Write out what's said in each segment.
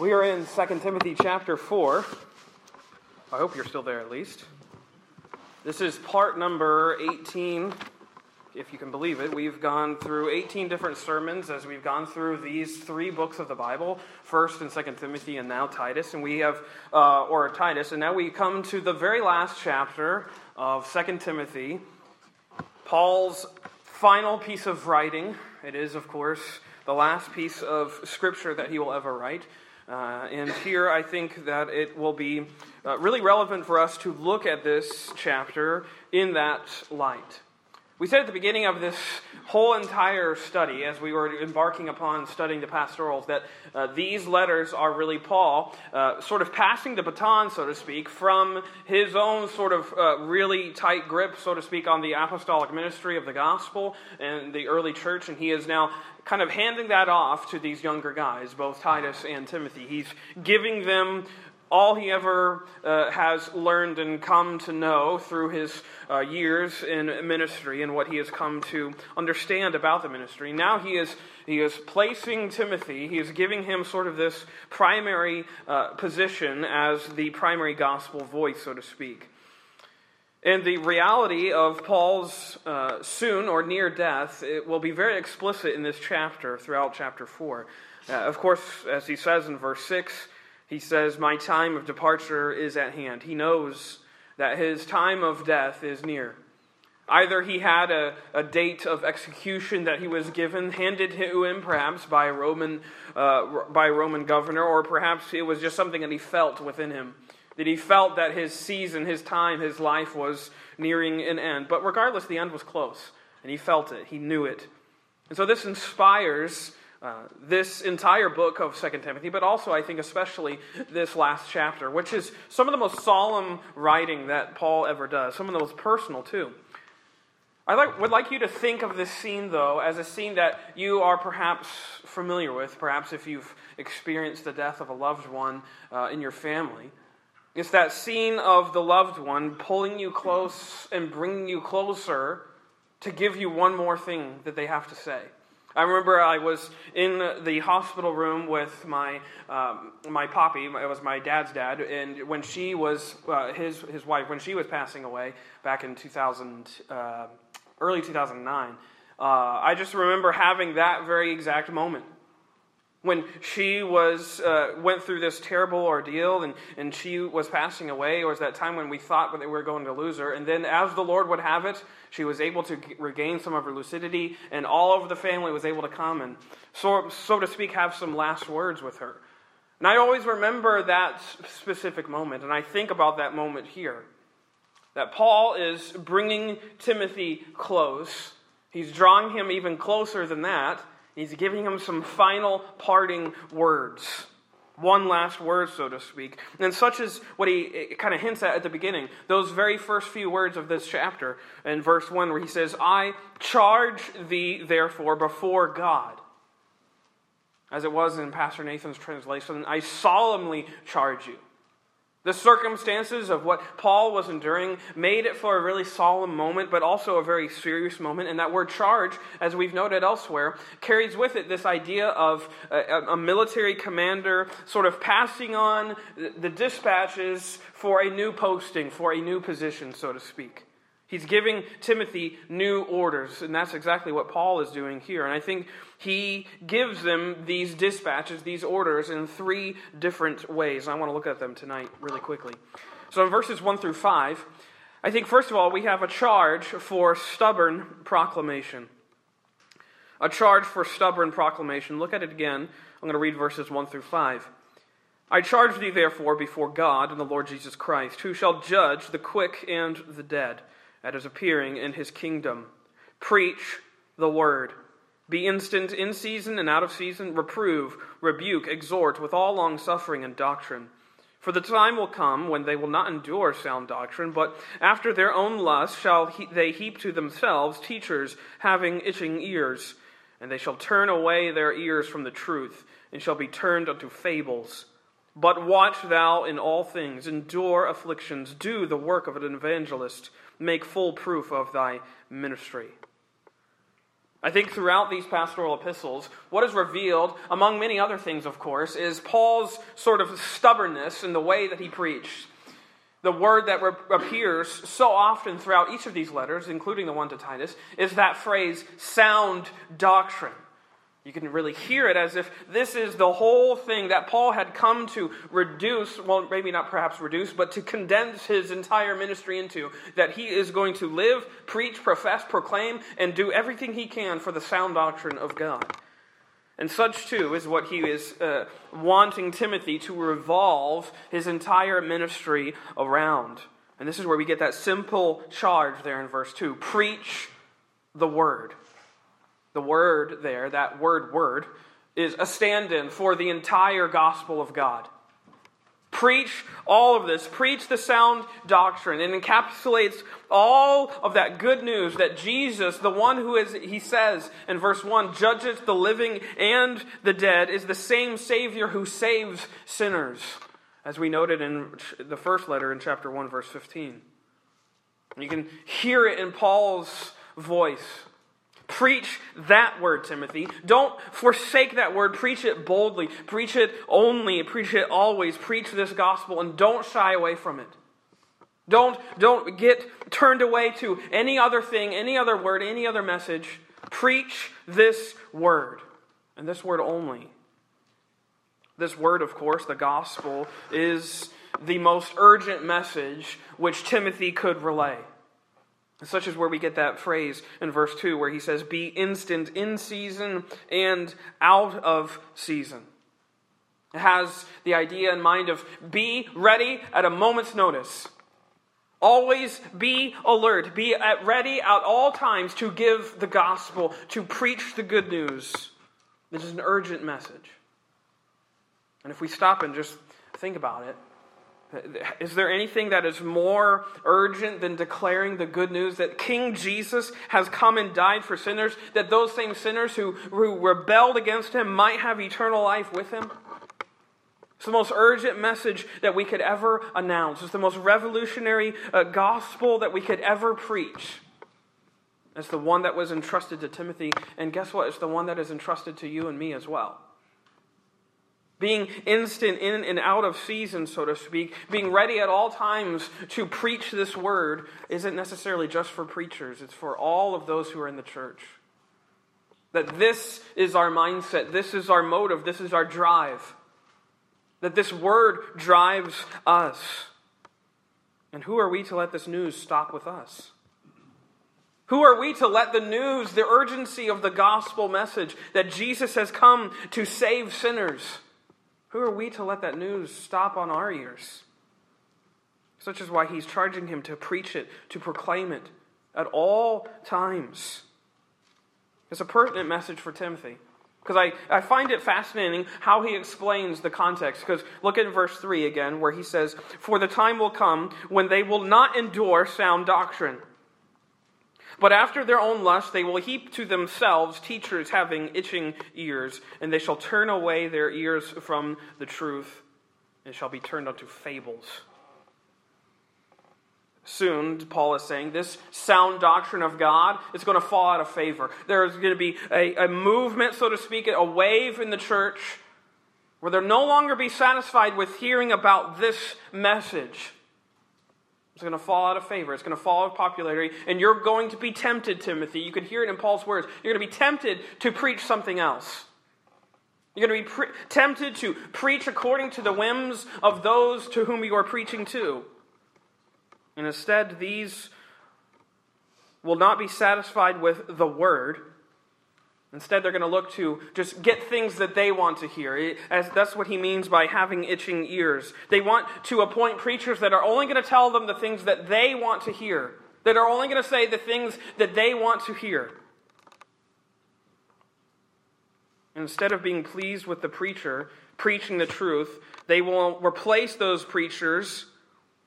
We are in 2 Timothy chapter 4. I hope you're still there at least. This is part number 18, if you can believe it. We've gone through 18 different sermons as we've gone through these three books of the Bible, 1st and 2nd Timothy and now Titus. And we have, uh, or Titus, and now we come to the very last chapter of 2nd Timothy, Paul's final piece of writing. It is, of course, the last piece of scripture that he will ever write. Uh, and here I think that it will be uh, really relevant for us to look at this chapter in that light. We said at the beginning of this whole entire study, as we were embarking upon studying the pastorals, that uh, these letters are really Paul uh, sort of passing the baton, so to speak, from his own sort of uh, really tight grip, so to speak, on the apostolic ministry of the gospel and the early church, and he is now kind of handing that off to these younger guys, both Titus and Timothy. He's giving them all he ever uh, has learned and come to know through his uh, years in ministry and what he has come to understand about the ministry. Now he is, he is placing Timothy, he is giving him sort of this primary uh, position as the primary gospel voice, so to speak. And the reality of Paul's uh, soon or near death it will be very explicit in this chapter, throughout chapter 4. Uh, of course, as he says in verse 6, he says, My time of departure is at hand. He knows that his time of death is near. Either he had a, a date of execution that he was given, handed to him perhaps by a Roman, uh, by a Roman governor, or perhaps it was just something that he felt within him that he felt that his season, his time, his life was nearing an end. But regardless, the end was close, and he felt it, he knew it. And so this inspires uh, this entire book of Second Timothy, but also, I think, especially this last chapter, which is some of the most solemn writing that Paul ever does, some of the most personal, too. I like, would like you to think of this scene, though, as a scene that you are perhaps familiar with, perhaps if you've experienced the death of a loved one uh, in your family. It's that scene of the loved one pulling you close and bringing you closer to give you one more thing that they have to say. I remember I was in the hospital room with my um, my poppy. It was my dad's dad, and when she was uh, his his wife, when she was passing away back in 2000, uh, early 2009, uh, I just remember having that very exact moment when she was uh, went through this terrible ordeal and, and she was passing away it was that time when we thought that we were going to lose her. And then as the lord would have it she was able to regain some of her lucidity and all of the family was able to come and so, so to speak have some last words with her. And i always remember that specific moment and i think about that moment here that paul is bringing timothy close. He's drawing him even closer than that He's giving him some final parting words. One last word, so to speak. And such is what he kind of hints at at the beginning. Those very first few words of this chapter in verse 1, where he says, I charge thee, therefore, before God. As it was in Pastor Nathan's translation, I solemnly charge you. The circumstances of what Paul was enduring made it for a really solemn moment, but also a very serious moment. And that word charge, as we've noted elsewhere, carries with it this idea of a, a military commander sort of passing on the dispatches for a new posting, for a new position, so to speak. He's giving Timothy new orders, and that's exactly what Paul is doing here. And I think he gives them these dispatches, these orders, in three different ways. I want to look at them tonight really quickly. So in verses 1 through 5, I think first of all, we have a charge for stubborn proclamation. A charge for stubborn proclamation. Look at it again. I'm going to read verses 1 through 5. I charge thee, therefore, before God and the Lord Jesus Christ, who shall judge the quick and the dead at his appearing in his kingdom. Preach the word. Be instant in season and out of season. Reprove, rebuke, exhort with all longsuffering and doctrine. For the time will come when they will not endure sound doctrine, but after their own lust shall he- they heap to themselves teachers having itching ears. And they shall turn away their ears from the truth, and shall be turned unto fables. But watch thou in all things, endure afflictions, do the work of an evangelist make full proof of thy ministry. I think throughout these pastoral epistles, what is revealed, among many other things, of course, is Paul's sort of stubbornness in the way that he preached. The word that appears so often throughout each of these letters, including the one to Titus, is that phrase, sound doctrine. You can really hear it as if this is the whole thing that Paul had come to reduce, well, maybe not perhaps reduce, but to condense his entire ministry into. That he is going to live, preach, profess, proclaim, and do everything he can for the sound doctrine of God. And such, too, is what he is uh, wanting Timothy to revolve his entire ministry around. And this is where we get that simple charge there in verse 2 preach the word. The word there, that word word, is a stand in for the entire gospel of God. Preach all of this. Preach the sound doctrine. It encapsulates all of that good news that Jesus, the one who is, he says in verse 1, judges the living and the dead, is the same Savior who saves sinners, as we noted in the first letter in chapter 1, verse 15. You can hear it in Paul's voice Preach that word, Timothy. Don't forsake that word. Preach it boldly. Preach it only. Preach it always. Preach this gospel and don't shy away from it. Don't, don't get turned away to any other thing, any other word, any other message. Preach this word, and this word only. This word, of course, the gospel, is the most urgent message which Timothy could relay. Such as where we get that phrase in verse 2 where he says, Be instant in season and out of season. It has the idea in mind of be ready at a moment's notice. Always be alert. Be at ready at all times to give the gospel, to preach the good news. This is an urgent message. And if we stop and just think about it, is there anything that is more urgent than declaring the good news that King Jesus has come and died for sinners, that those same sinners who, who rebelled against him might have eternal life with him? It's the most urgent message that we could ever announce. It's the most revolutionary uh, gospel that we could ever preach. It's the one that was entrusted to Timothy, and guess what? It's the one that is entrusted to you and me as well. Being instant in and out of season, so to speak, being ready at all times to preach this word isn't necessarily just for preachers, it's for all of those who are in the church. That this is our mindset, this is our motive, this is our drive. That this word drives us. And who are we to let this news stop with us? Who are we to let the news, the urgency of the gospel message that Jesus has come to save sinners, who are we to let that news stop on our ears? Such is why he's charging him to preach it, to proclaim it at all times. It's a pertinent message for Timothy. Because I, I find it fascinating how he explains the context. Because look at verse 3 again, where he says, For the time will come when they will not endure sound doctrine but after their own lust, they will heap to themselves teachers having itching ears, and they shall turn away their ears from the truth, and shall be turned unto fables. Soon, Paul is saying, this sound doctrine of God is going to fall out of favor. There is going to be a, a movement, so to speak, a wave in the church where they'll no longer be satisfied with hearing about this message. It's going to fall out of favor. It's going to fall out of popularity. And you're going to be tempted, Timothy. You can hear it in Paul's words. You're going to be tempted to preach something else. You're going to be pre- tempted to preach according to the whims of those to whom you are preaching to. And instead, these will not be satisfied with the word Instead, they're going to look to just get things that they want to hear. As that's what he means by having itching ears. They want to appoint preachers that are only going to tell them the things that they want to hear, that are only going to say the things that they want to hear. Instead of being pleased with the preacher preaching the truth, they will replace those preachers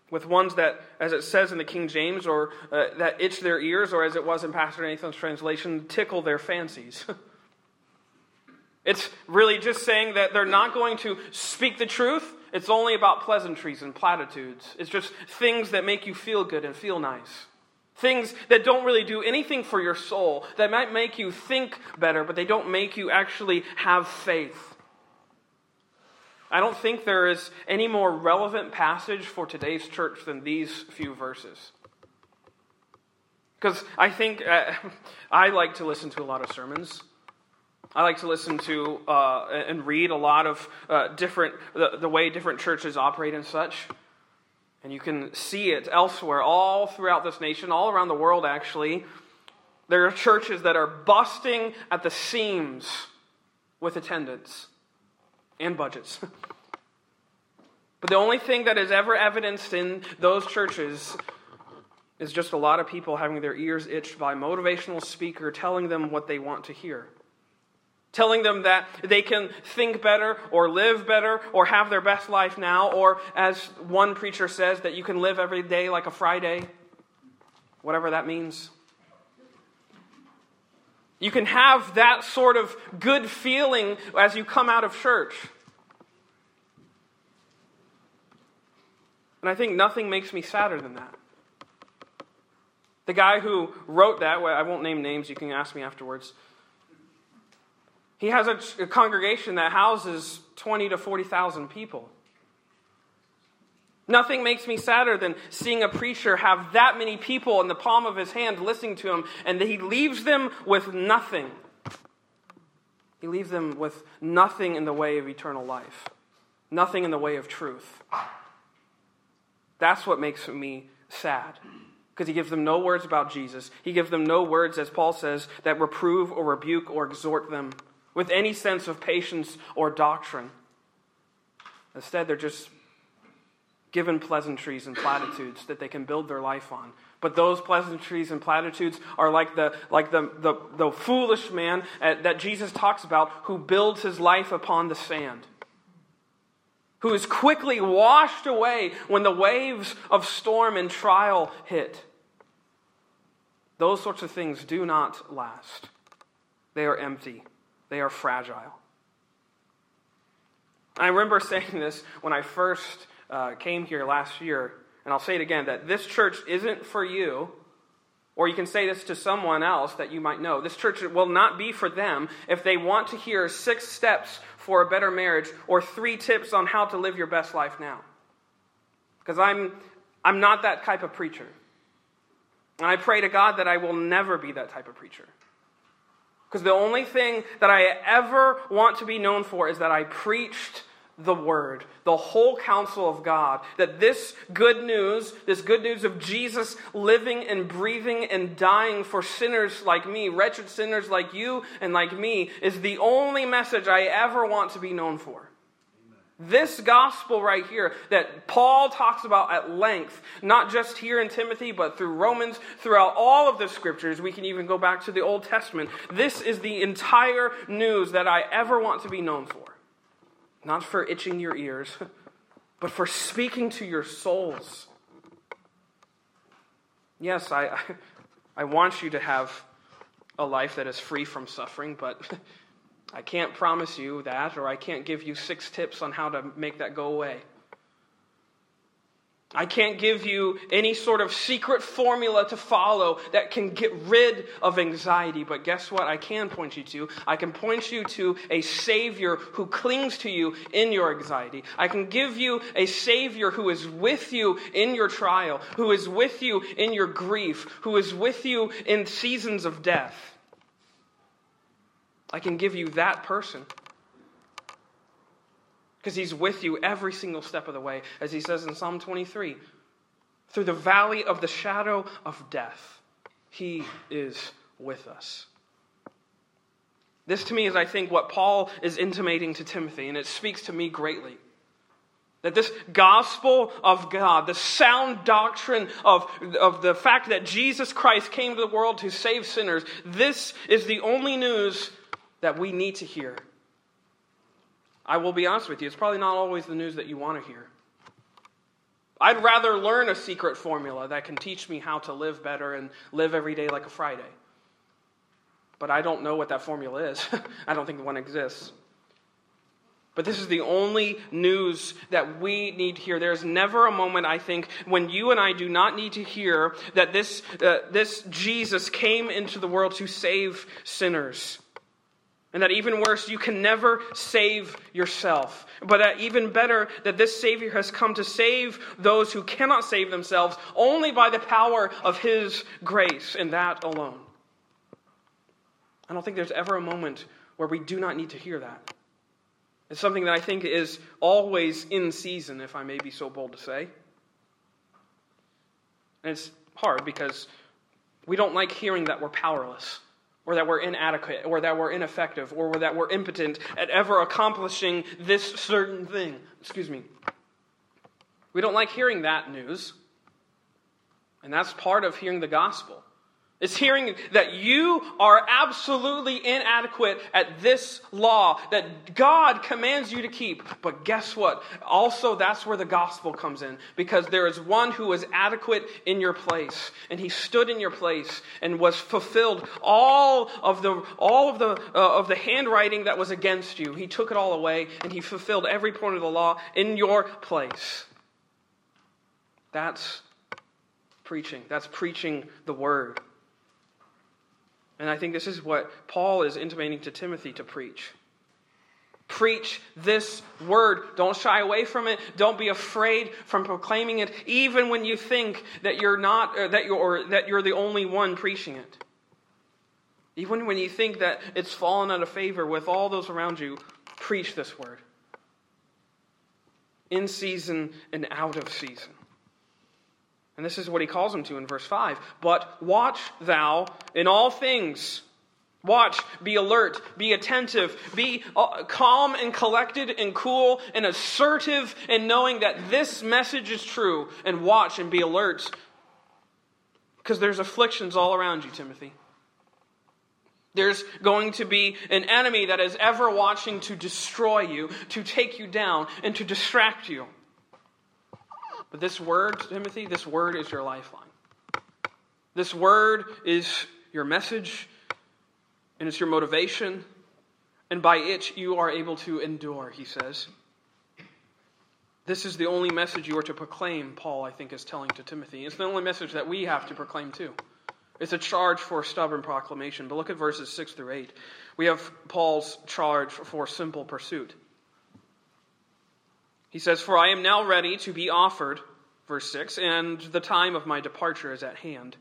with ones that, as it says in the King James, or uh, that itch their ears, or as it was in Pastor Nathan's translation, tickle their fancies. it's really just saying that they're not going to speak the truth. It's only about pleasantries and platitudes. It's just things that make you feel good and feel nice. Things that don't really do anything for your soul, that might make you think better, but they don't make you actually have faith. I don't think there is any more relevant passage for today's church than these few verses. Because I think uh, I like to listen to a lot of sermons. I like to listen to uh, and read a lot of uh, different, the, the way different churches operate and such. And you can see it elsewhere, all throughout this nation, all around the world, actually. There are churches that are busting at the seams with attendance and budgets. but the only thing that is ever evidenced in those churches is just a lot of people having their ears itched by a motivational speaker telling them what they want to hear. Telling them that they can think better or live better or have their best life now, or as one preacher says, that you can live every day like a Friday, whatever that means. You can have that sort of good feeling as you come out of church. And I think nothing makes me sadder than that. The guy who wrote that, I won't name names, you can ask me afterwards. He has a, a congregation that houses 20 to 40,000 people. Nothing makes me sadder than seeing a preacher have that many people in the palm of his hand listening to him, and he leaves them with nothing. He leaves them with nothing in the way of eternal life, nothing in the way of truth. That's what makes me sad. Because he gives them no words about Jesus. He gives them no words, as Paul says, that reprove or rebuke or exhort them with any sense of patience or doctrine. Instead, they're just given pleasantries and platitudes that they can build their life on. But those pleasantries and platitudes are like the, like the, the, the foolish man uh, that Jesus talks about who builds his life upon the sand, who is quickly washed away when the waves of storm and trial hit. Those sorts of things do not last, they are empty, they are fragile. I remember saying this when I first uh, came here last year, and I'll say it again that this church isn't for you, or you can say this to someone else that you might know. This church will not be for them if they want to hear six steps for a better marriage or three tips on how to live your best life now. Because I'm, I'm not that type of preacher. And I pray to God that I will never be that type of preacher. Because the only thing that I ever want to be known for is that I preached the Word, the whole counsel of God. That this good news, this good news of Jesus living and breathing and dying for sinners like me, wretched sinners like you and like me, is the only message I ever want to be known for. This gospel right here that Paul talks about at length, not just here in Timothy, but through Romans, throughout all of the scriptures, we can even go back to the Old Testament. This is the entire news that I ever want to be known for. Not for itching your ears, but for speaking to your souls. Yes, I, I want you to have a life that is free from suffering, but I can't promise you that, or I can't give you six tips on how to make that go away. I can't give you any sort of secret formula to follow that can get rid of anxiety. But guess what? I can point you to. I can point you to a Savior who clings to you in your anxiety. I can give you a Savior who is with you in your trial, who is with you in your grief, who is with you in seasons of death. I can give you that person. Because he's with you every single step of the way, as he says in Psalm 23 through the valley of the shadow of death, he is with us. This to me is, I think, what Paul is intimating to Timothy, and it speaks to me greatly. That this gospel of God, the sound doctrine of, of the fact that Jesus Christ came to the world to save sinners, this is the only news that we need to hear. I will be honest with you, it's probably not always the news that you want to hear. I'd rather learn a secret formula that can teach me how to live better and live every day like a Friday. But I don't know what that formula is. I don't think one exists. But this is the only news that we need to hear. There's never a moment, I think, when you and I do not need to hear that this, uh, this Jesus came into the world to save sinners. And that even worse, you can never save yourself. But that even better, that this Savior has come to save those who cannot save themselves only by the power of His grace, and that alone. I don't think there's ever a moment where we do not need to hear that. It's something that I think is always in season, if I may be so bold to say. And it's hard because we don't like hearing that we're powerless, or that we're inadequate, or that we're ineffective, or that we're impotent at ever accomplishing this certain thing. Excuse me. We don't like hearing that news. And that's part of hearing the gospel. It's hearing that you are absolutely inadequate at this law that God commands you to keep. But guess what? Also, that's where the gospel comes in because there is one who is adequate in your place, and he stood in your place and was fulfilled all of the all of the uh, of the handwriting that was against you. He took it all away, and he fulfilled every point of the law in your place. That's preaching. That's preaching the word. And I think this is what Paul is intimating to Timothy to preach. Preach this word. Don't shy away from it. Don't be afraid from proclaiming it, even when you think that you're not, uh, that you're, that you're the only one preaching it. Even when you think that it's fallen out of favor with all those around you, preach this word. In season and out of season. And this is what he calls them to in verse 5. But watch thou in all things. Watch, be alert, be attentive, be uh, calm and collected and cool and assertive in knowing that this message is true. And watch and be alert. Because there's afflictions all around you, Timothy. There's going to be an enemy that is ever watching to destroy you, to take you down, and to distract you. But this word, Timothy, this word is your lifeline. This word is your message, and it's your motivation, and by it you are able to endure, he says. This is the only message you are to proclaim, Paul, I think, is telling to Timothy. It's the only message that we have to proclaim too. It's a charge for stubborn proclamation. But look at verses 6 through 8. We have Paul's charge for simple pursuit. He says, For I am now ready to be offered, verse 6, and the time of my departure is at hand.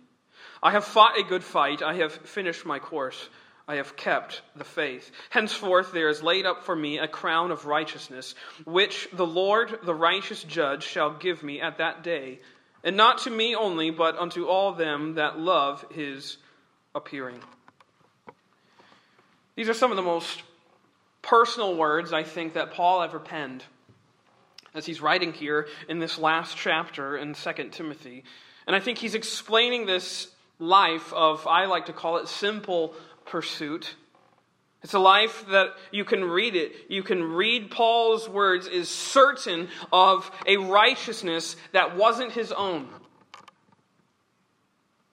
I have fought a good fight, I have finished my course, I have kept the faith. Henceforth there is laid up for me a crown of righteousness, which the Lord, the righteous judge, shall give me at that day, and not to me only, but unto all them that love his appearing. These are some of the most personal words I think that Paul ever penned as he's writing here in this last chapter in 2 Timothy. And I think he's explaining this life of, I like to call it simple pursuit. It's a life that you can read it. You can read Paul's words, is certain of a righteousness that wasn't his own.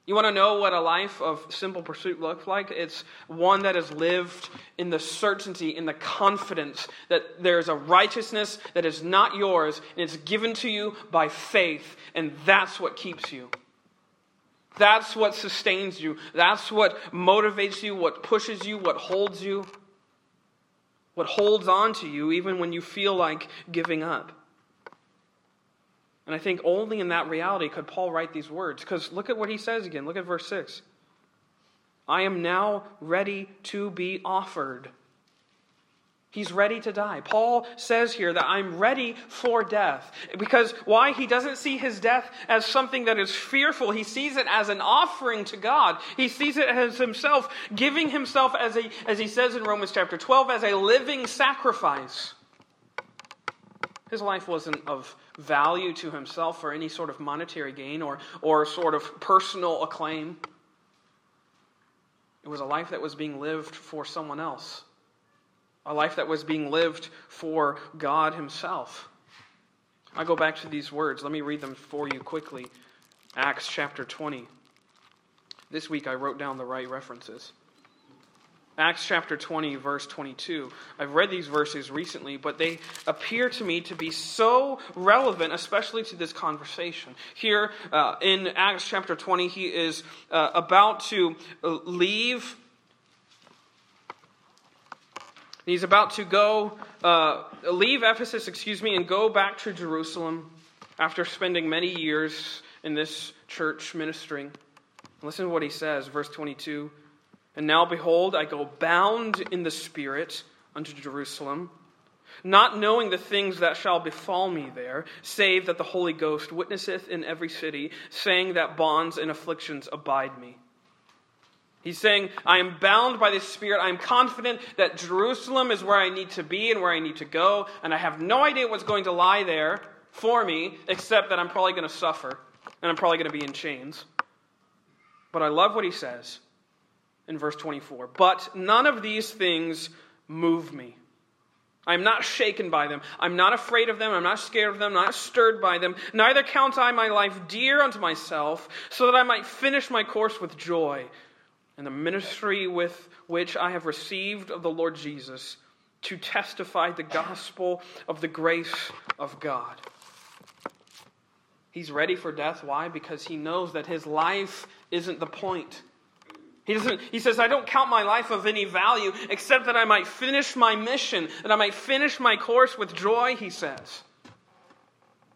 You want to know what a life of simple pursuit looks like? It's one that is lived in the certainty, in the confidence that there is a righteousness that is not yours and it's given to you by faith, and that's what keeps you. That's what sustains you. That's what motivates you, what pushes you, what holds you, what holds on to you even when you feel like giving up. And I think only in that reality could Paul write these words. Because look at what he says again. Look at verse 6. I am now ready to be offered. He's ready to die. Paul says here that I'm ready for death. Because why? He doesn't see his death as something that is fearful. He sees it as an offering to God. He sees it as himself giving himself as a, as he says in Romans chapter 12, as a living sacrifice. His life wasn't of value to himself for any sort of monetary gain or, or sort of personal acclaim. It was a life that was being lived for someone else, a life that was being lived for God Himself. I go back to these words. Let me read them for you quickly. Acts chapter 20. This week I wrote down the right references. Acts chapter 20, verse 22. I've read these verses recently, but they appear to me to be so relevant, especially to this conversation. Here uh, in Acts chapter 20, he is uh, about to leave. He's about to go, uh, leave Ephesus, excuse me, and go back to Jerusalem after spending many years in this church ministering. Listen to what he says, verse 22. And now, behold, I go bound in the Spirit unto Jerusalem, not knowing the things that shall befall me there, save that the Holy Ghost witnesseth in every city, saying that bonds and afflictions abide me. He's saying, I am bound by the Spirit. I am confident that Jerusalem is where I need to be and where I need to go, and I have no idea what's going to lie there for me, except that I'm probably going to suffer, and I'm probably going to be in chains. But I love what he says in verse 24. But none of these things move me. I'm not shaken by them. I'm not afraid of them. I'm not scared of them. I'm not stirred by them. Neither count I my life dear unto myself, so that I might finish my course with joy and the ministry with which I have received of the Lord Jesus to testify the gospel of the grace of God. He's ready for death. Why? Because he knows that his life isn't the point. He, doesn't, he says, I don't count my life of any value except that I might finish my mission, that I might finish my course with joy, he says.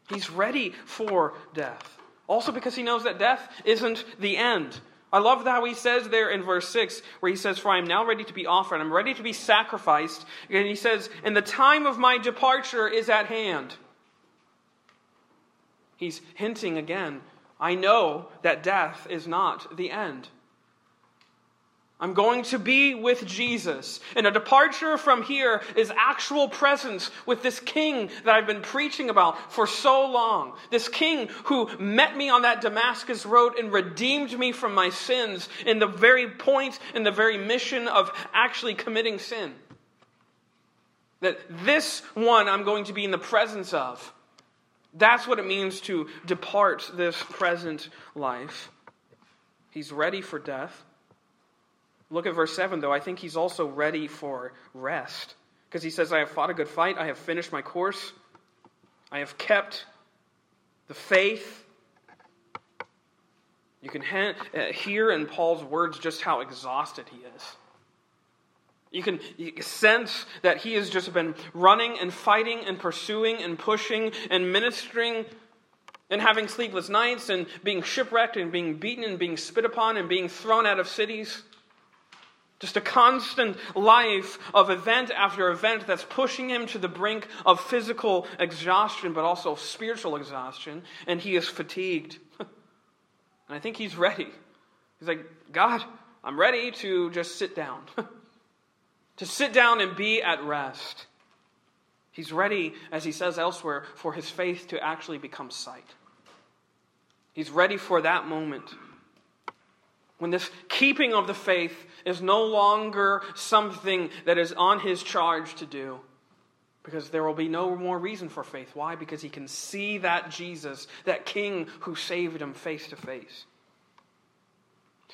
He's ready for death. Also because he knows that death isn't the end. I love how he says there in verse 6, where he says, For I am now ready to be offered, I'm ready to be sacrificed. And he says, And the time of my departure is at hand. He's hinting again, I know that death is not the end. I'm going to be with Jesus. And a departure from here is actual presence with this king that I've been preaching about for so long. This king who met me on that Damascus road and redeemed me from my sins in the very point, in the very mission of actually committing sin. That this one I'm going to be in the presence of. That's what it means to depart this present life. He's ready for death. Look at verse 7, though. I think he's also ready for rest. Because he says, I have fought a good fight, I have finished my course, I have kept the faith. You can uh, hear in Paul's words just how exhausted he is. You can sense that he has just been running and fighting and pursuing and pushing and ministering and having sleepless nights and being shipwrecked and being beaten and being spit upon and being thrown out of cities. Just a constant life of event after event that's pushing him to the brink of physical exhaustion, but also spiritual exhaustion, and he is fatigued. and I think he's ready. He's like, God, I'm ready to just sit down. to sit down and be at rest. He's ready, as he says elsewhere, for his faith to actually become sight. He's ready for that moment when this keeping of the faith is no longer something that is on his charge to do. Because there will be no more reason for faith. Why? Because he can see that Jesus, that King who saved him face to face.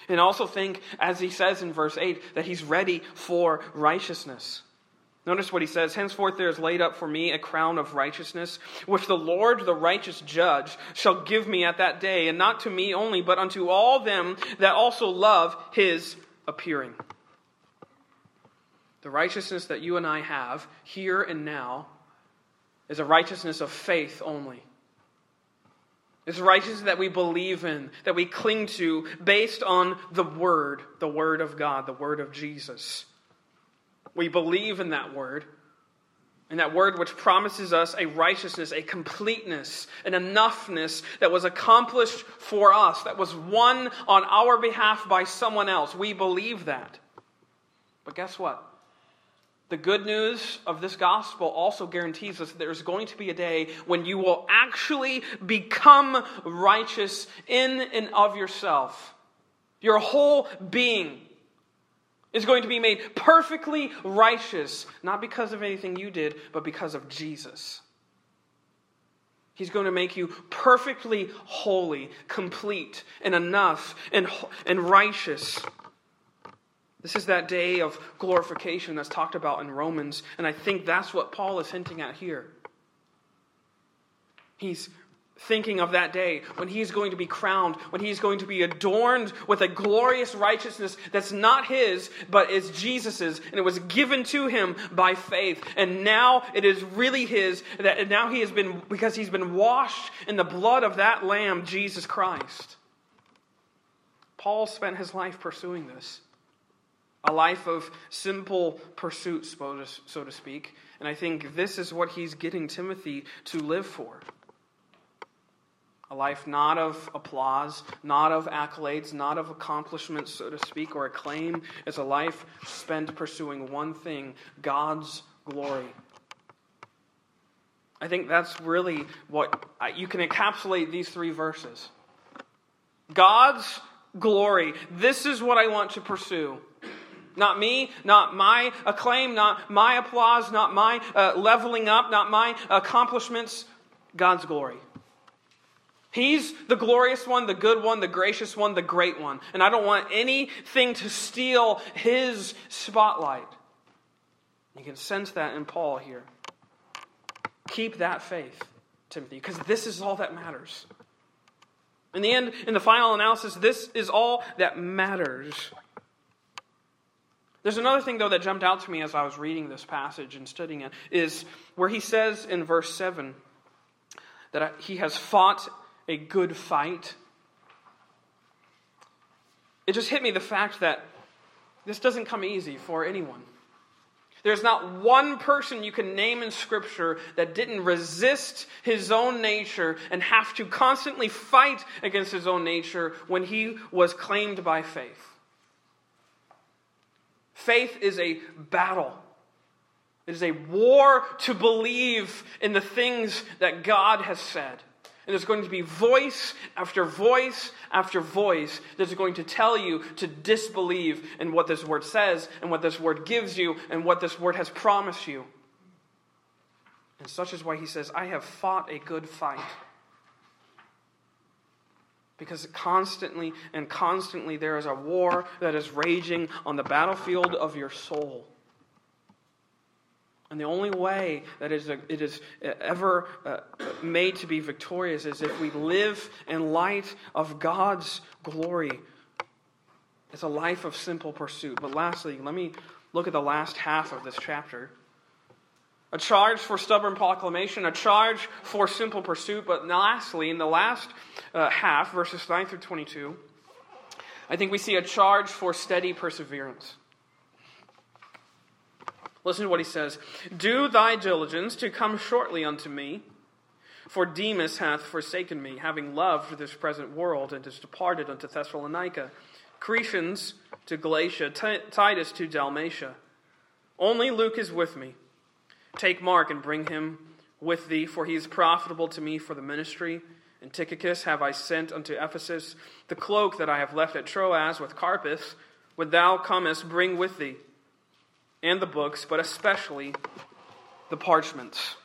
And also think, as he says in verse 8, that he's ready for righteousness. Notice what he says Henceforth there is laid up for me a crown of righteousness, which the Lord, the righteous judge, shall give me at that day, and not to me only, but unto all them that also love his appearing. The righteousness that you and I have here and now is a righteousness of faith only. It's righteousness that we believe in, that we cling to, based on the Word, the Word of God, the Word of Jesus. We believe in that word. And that word which promises us a righteousness, a completeness, an enoughness that was accomplished for us, that was won on our behalf by someone else. We believe that. But guess what? The good news of this gospel also guarantees us that there's going to be a day when you will actually become righteous in and of yourself. Your whole being is going to be made perfectly righteous, not because of anything you did, but because of Jesus. He's going to make you perfectly holy, complete, and enough, and, and righteous. This is that day of glorification that's talked about in Romans, and I think that's what Paul is hinting at here. He's thinking of that day when he's going to be crowned, when he's going to be adorned with a glorious righteousness that's not his, but is Jesus's, and it was given to him by faith. And now it is really his, that now he has been, because he's been washed in the blood of that Lamb, Jesus Christ. Paul spent his life pursuing this a life of simple pursuits, so to speak. And I think this is what he's getting Timothy to live for. A life not of applause, not of accolades, not of accomplishments, so to speak, or acclaim. It's a life spent pursuing one thing God's glory. I think that's really what you can encapsulate these three verses. God's glory. This is what I want to pursue. Not me, not my acclaim, not my applause, not my uh, leveling up, not my accomplishments. God's glory. He's the glorious one, the good one, the gracious one, the great one. And I don't want anything to steal his spotlight. You can sense that in Paul here. Keep that faith, Timothy, because this is all that matters. In the end, in the final analysis, this is all that matters. There's another thing, though, that jumped out to me as I was reading this passage and studying it, is where he says in verse 7 that he has fought a good fight. It just hit me the fact that this doesn't come easy for anyone. There's not one person you can name in Scripture that didn't resist his own nature and have to constantly fight against his own nature when he was claimed by faith. Faith is a battle. It is a war to believe in the things that God has said. And there's going to be voice after voice after voice that's going to tell you to disbelieve in what this word says and what this word gives you and what this word has promised you. And such is why he says, I have fought a good fight. Because constantly and constantly there is a war that is raging on the battlefield of your soul. And the only way that it is ever uh, made to be victorious is if we live in light of God's glory. It's a life of simple pursuit. But lastly, let me look at the last half of this chapter. A charge for stubborn proclamation, a charge for simple pursuit. But lastly, in the last uh, half, verses 9 through 22, I think we see a charge for steady perseverance. Listen to what he says Do thy diligence to come shortly unto me. For Demas hath forsaken me, having loved this present world, and is departed unto Thessalonica. Crescens to Galatia, T- Titus to Dalmatia. Only Luke is with me. Take Mark and bring him with thee, for he is profitable to me for the ministry. And Tychicus have I sent unto Ephesus. The cloak that I have left at Troas with Carpus, when thou comest, bring with thee and the books, but especially the parchments.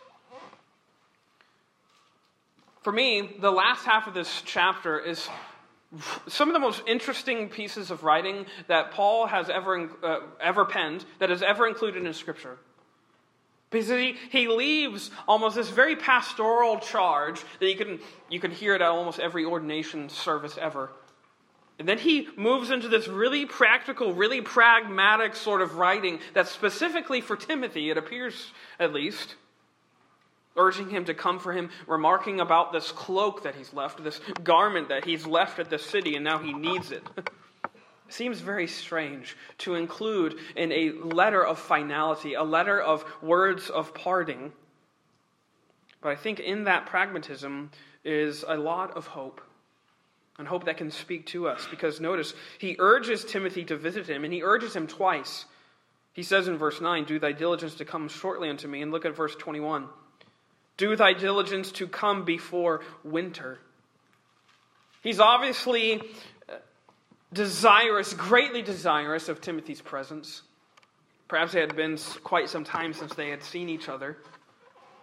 For me, the last half of this chapter is some of the most interesting pieces of writing that Paul has ever, uh, ever penned, that is ever included in Scripture. Because he, he leaves almost this very pastoral charge that you can, you can hear it at almost every ordination service ever. And then he moves into this really practical, really pragmatic sort of writing that's specifically for Timothy, it appears at least, urging him to come for him, remarking about this cloak that he's left, this garment that he's left at the city, and now he needs it. seems very strange to include in a letter of finality, a letter of words of parting. But I think in that pragmatism is a lot of hope and hope that can speak to us. Because notice, he urges Timothy to visit him, and he urges him twice. He says in verse 9, Do thy diligence to come shortly unto me. And look at verse 21. Do thy diligence to come before winter. He's obviously uh, desirous, greatly desirous of Timothy's presence. Perhaps it had been quite some time since they had seen each other.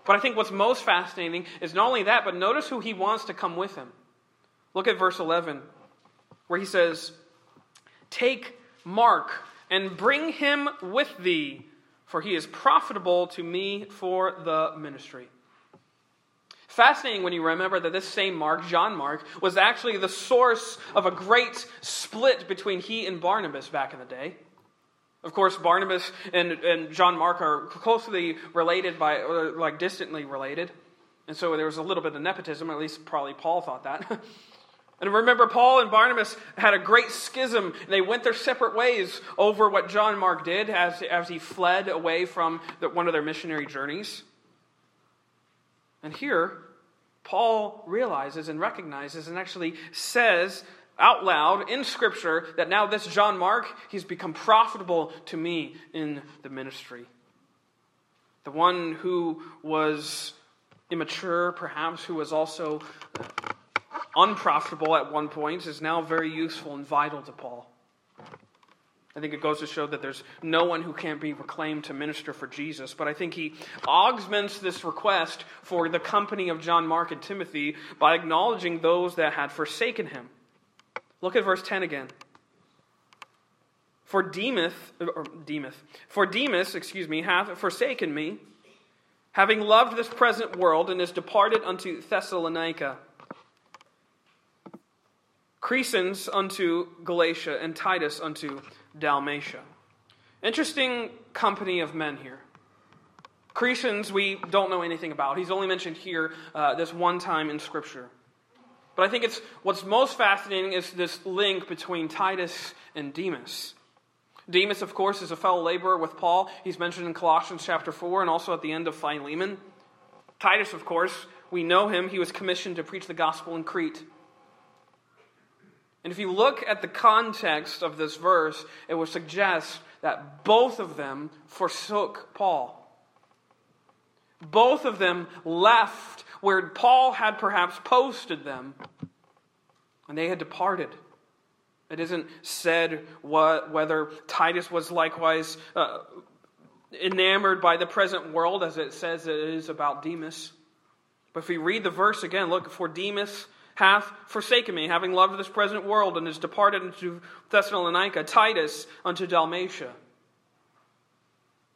But I think what's most fascinating is not only that, but notice who he wants to come with him. Look at verse 11, where he says, Take Mark and bring him with thee, for he is profitable to me for the ministry. Fascinating when you remember that this same Mark, John Mark, was actually the source of a great split between he and Barnabas back in the day. Of course, Barnabas and, and John Mark are closely related by, like distantly related. And so there was a little bit of nepotism, at least probably Paul thought that. And remember, Paul and Barnabas had a great schism. And They went their separate ways over what John Mark did as, as he fled away from the, one of their missionary journeys. And here, Paul realizes and recognizes and actually says out loud in Scripture that now this John Mark, he's become profitable to me in the ministry. The one who was immature, perhaps, who was also unprofitable at one point, is now very useful and vital to Paul. I think it goes to show that there's no one who can't be reclaimed to minister for Jesus. But I think he augments this request for the company of John Mark and Timothy by acknowledging those that had forsaken him. Look at verse 10 again. For Demas, or Demas, for Demas, excuse me, hath forsaken me, having loved this present world, and is departed unto Thessalonica. Crescens unto Galatia, and Titus unto Dalmatia. Interesting company of men here. Crescens, we don't know anything about. He's only mentioned here uh, this one time in Scripture. But I think it's what's most fascinating is this link between Titus and Demas. Demas, of course, is a fellow laborer with Paul. He's mentioned in Colossians chapter 4 and also at the end of Philemon. Titus, of course, we know him. He was commissioned to preach the gospel in Crete. And if you look at the context of this verse, it would suggest that both of them forsook Paul. Both of them left where Paul had perhaps posted them, and they had departed. It isn't said what, whether Titus was likewise uh, enamored by the present world, as it says it is about Demas. But if we read the verse again, look, for Demas hath forsaken me, having loved this present world, and is departed unto Thessalonica, Titus unto Dalmatia.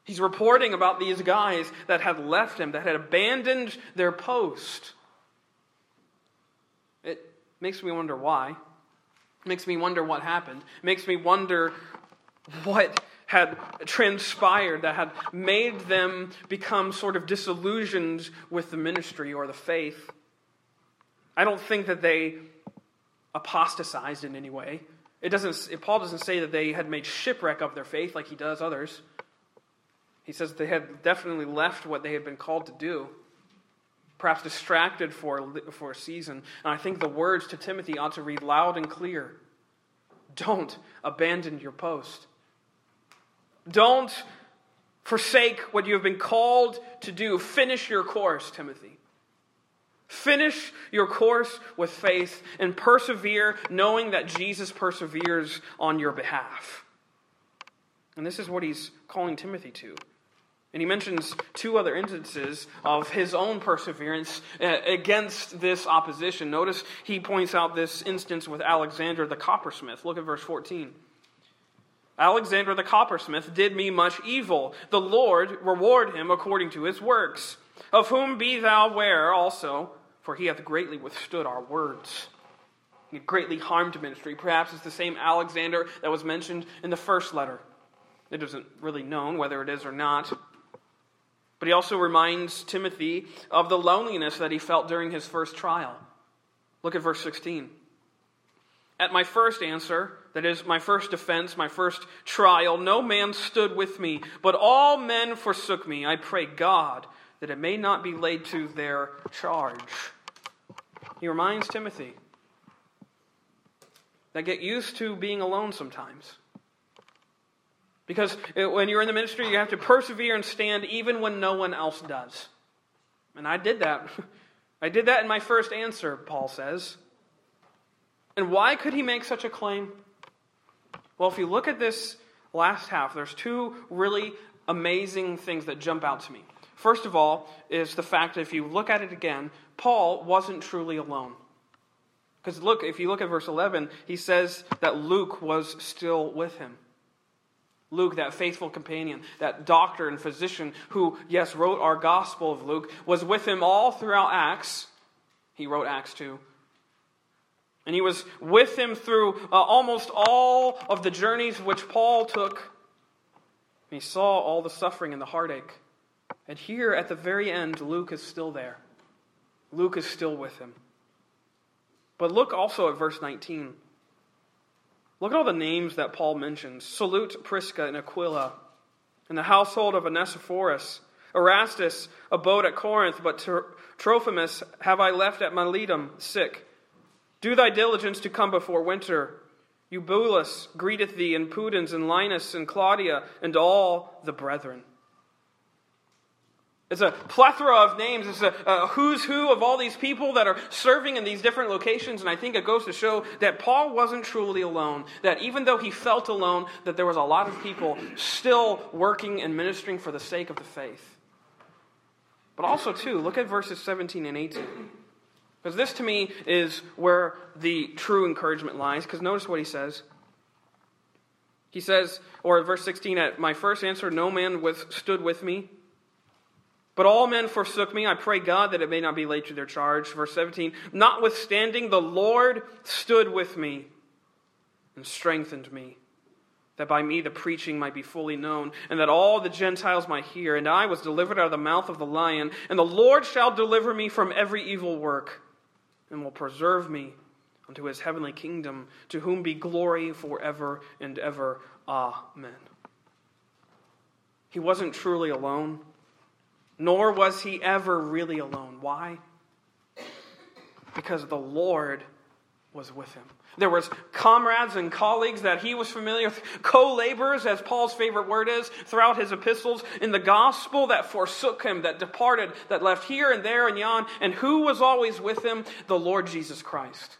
He's reporting about these guys that had left him, that had abandoned their post. It makes me wonder why. It makes me wonder what happened. It makes me wonder what had transpired that had made them become sort of disillusioned with the ministry or the faith. I don't think that they apostatized in any way. It doesn't, Paul doesn't say that they had made shipwreck of their faith like he does others. He says they had definitely left what they had been called to do, perhaps distracted for, for a season. And I think the words to Timothy ought to read loud and clear Don't abandon your post. Don't forsake what you have been called to do. Finish your course, Timothy. Finish your course with faith and persevere, knowing that Jesus perseveres on your behalf. And this is what he's calling Timothy to. And he mentions two other instances of his own perseverance uh, against this opposition. Notice he points out this instance with Alexander the coppersmith. Look at verse 14. Alexander the coppersmith did me much evil. The Lord reward him according to his works. Of whom be thou ware also, for he hath greatly withstood our words. He had greatly harmed ministry. Perhaps it's the same Alexander that was mentioned in the first letter. It isn't really known whether it is or not. But he also reminds Timothy of the loneliness that he felt during his first trial. Look at verse 16. At my first answer, that is, my first defense, my first trial, no man stood with me, but all men forsook me. I pray God that it may not be laid to their charge. He reminds Timothy that get used to being alone sometimes. Because when you're in the ministry, you have to persevere and stand even when no one else does. And I did that. I did that in my first answer, Paul says. And why could he make such a claim? Well, if you look at this last half, there's two really amazing things that jump out to me. First of all, is the fact that if you look at it again, Paul wasn't truly alone. Because look, if you look at verse 11, he says that Luke was still with him. Luke, that faithful companion, that doctor and physician who, yes, wrote our Gospel of Luke, was with him all throughout Acts. He wrote Acts 2. And he was with him through uh, almost all of the journeys which Paul took. And he saw all the suffering and the heartache. And here at the very end, Luke is still there. Luke is still with him. But look also at verse 19. Look at all the names that Paul mentions. Salute Prisca and Aquila, and the household of Onesiphorus. Erastus abode at Corinth, but Trophimus have I left at Miletum, sick. Do thy diligence to come before winter. Eubulus greeteth thee, and Pudens, and Linus, and Claudia, and all the brethren. It's a plethora of names. It's a, a, who's who of all these people that are serving in these different locations. And I think it goes to show that Paul wasn't truly alone. That even though he felt alone, that there was a lot of people still working and ministering for the sake of the faith. But also, too, look at verses 17 and 18. Because this to me is where the true encouragement lies. Because notice what he says. He says, or verse 16, at my first answer, no man withstood with me. But all men forsook me. I pray God that it may not be laid to their charge. Verse 17 Notwithstanding, the Lord stood with me and strengthened me, that by me the preaching might be fully known, and that all the Gentiles might hear. And I was delivered out of the mouth of the lion, and the Lord shall deliver me from every evil work, and will preserve me unto his heavenly kingdom, to whom be glory forever and ever. Amen. He wasn't truly alone nor was he ever really alone. Why? Because the Lord was with him. There was comrades and colleagues that he was familiar with, co-laborers, as Paul's favorite word is, throughout his epistles, in the gospel that forsook him, that departed, that left here and there and yon. And who was always with him? The Lord Jesus Christ.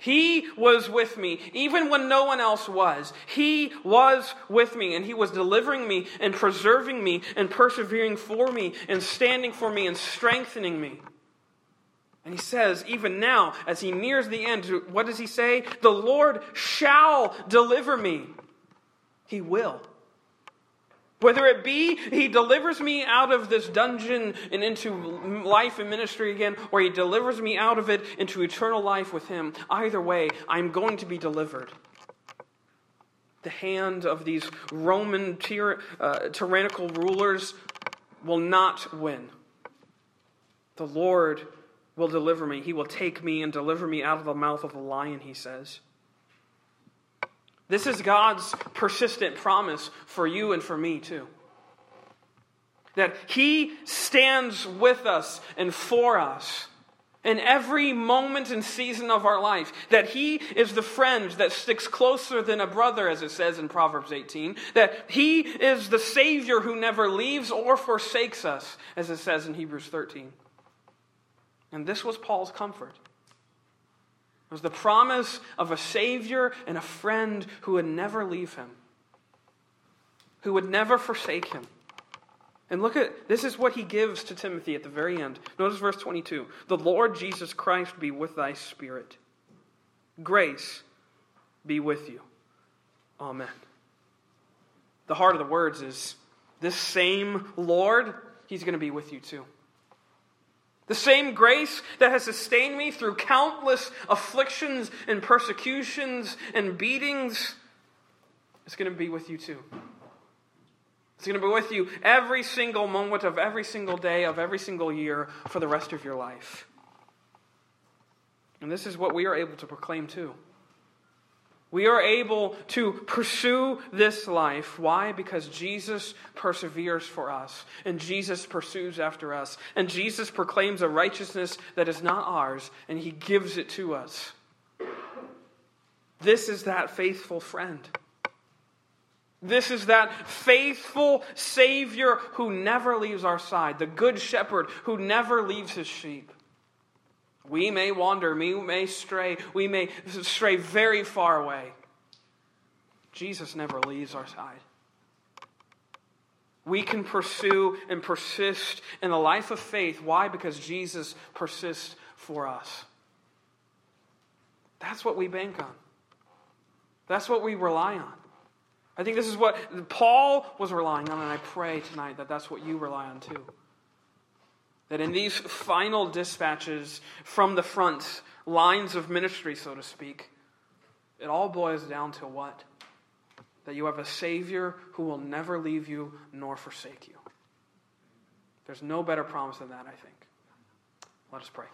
He was with me, even when no one else was. He was with me, and He was delivering me and preserving me and persevering for me and standing for me and strengthening me. And He says, even now, as He nears the end, what does He say? The Lord shall deliver me. He will. Whether it be he delivers me out of this dungeon and into life and ministry again, or he delivers me out of it into eternal life with him, either way, I'm going to be delivered. The hand of these Roman tyr- uh, tyrannical rulers will not win. The Lord will deliver me. He will take me and deliver me out of the mouth of the lion, he says. This is God's persistent promise for you and for me, too. That He stands with us and for us in every moment and season of our life. That He is the friend that sticks closer than a brother, as it says in Proverbs 18. That He is the Savior who never leaves or forsakes us, as it says in Hebrews 13. And this was Paul's comfort. It was the promise of a Savior and a friend who would never leave him, who would never forsake him. And look at this is what he gives to Timothy at the very end. Notice verse 22 The Lord Jesus Christ be with thy spirit. Grace be with you. Amen. The heart of the words is this same Lord, he's going to be with you too. The same grace that has sustained me through countless afflictions and persecutions and beatings is going to be with you too. It's going to be with you every single moment of every single day of every single year for the rest of your life. And this is what we are able to proclaim too. We are able to pursue this life. Why? Because Jesus perseveres for us, and Jesus pursues after us, and Jesus proclaims a righteousness that is not ours, and he gives it to us. This is that faithful friend. This is that faithful Savior who never leaves our side, the Good Shepherd who never leaves his sheep. We may wander, we may stray, we may stray very far away. Jesus never leaves our side. We can pursue and persist in the life of faith. Why? Because Jesus persists for us. That's what we bank on. That's what we rely on. I think this is what Paul was relying on, and I pray tonight that that's what you rely on too. That in these final dispatches from the front lines of ministry, so to speak, it all boils down to what? That you have a Savior who will never leave you nor forsake you. There's no better promise than that, I think. Let us pray.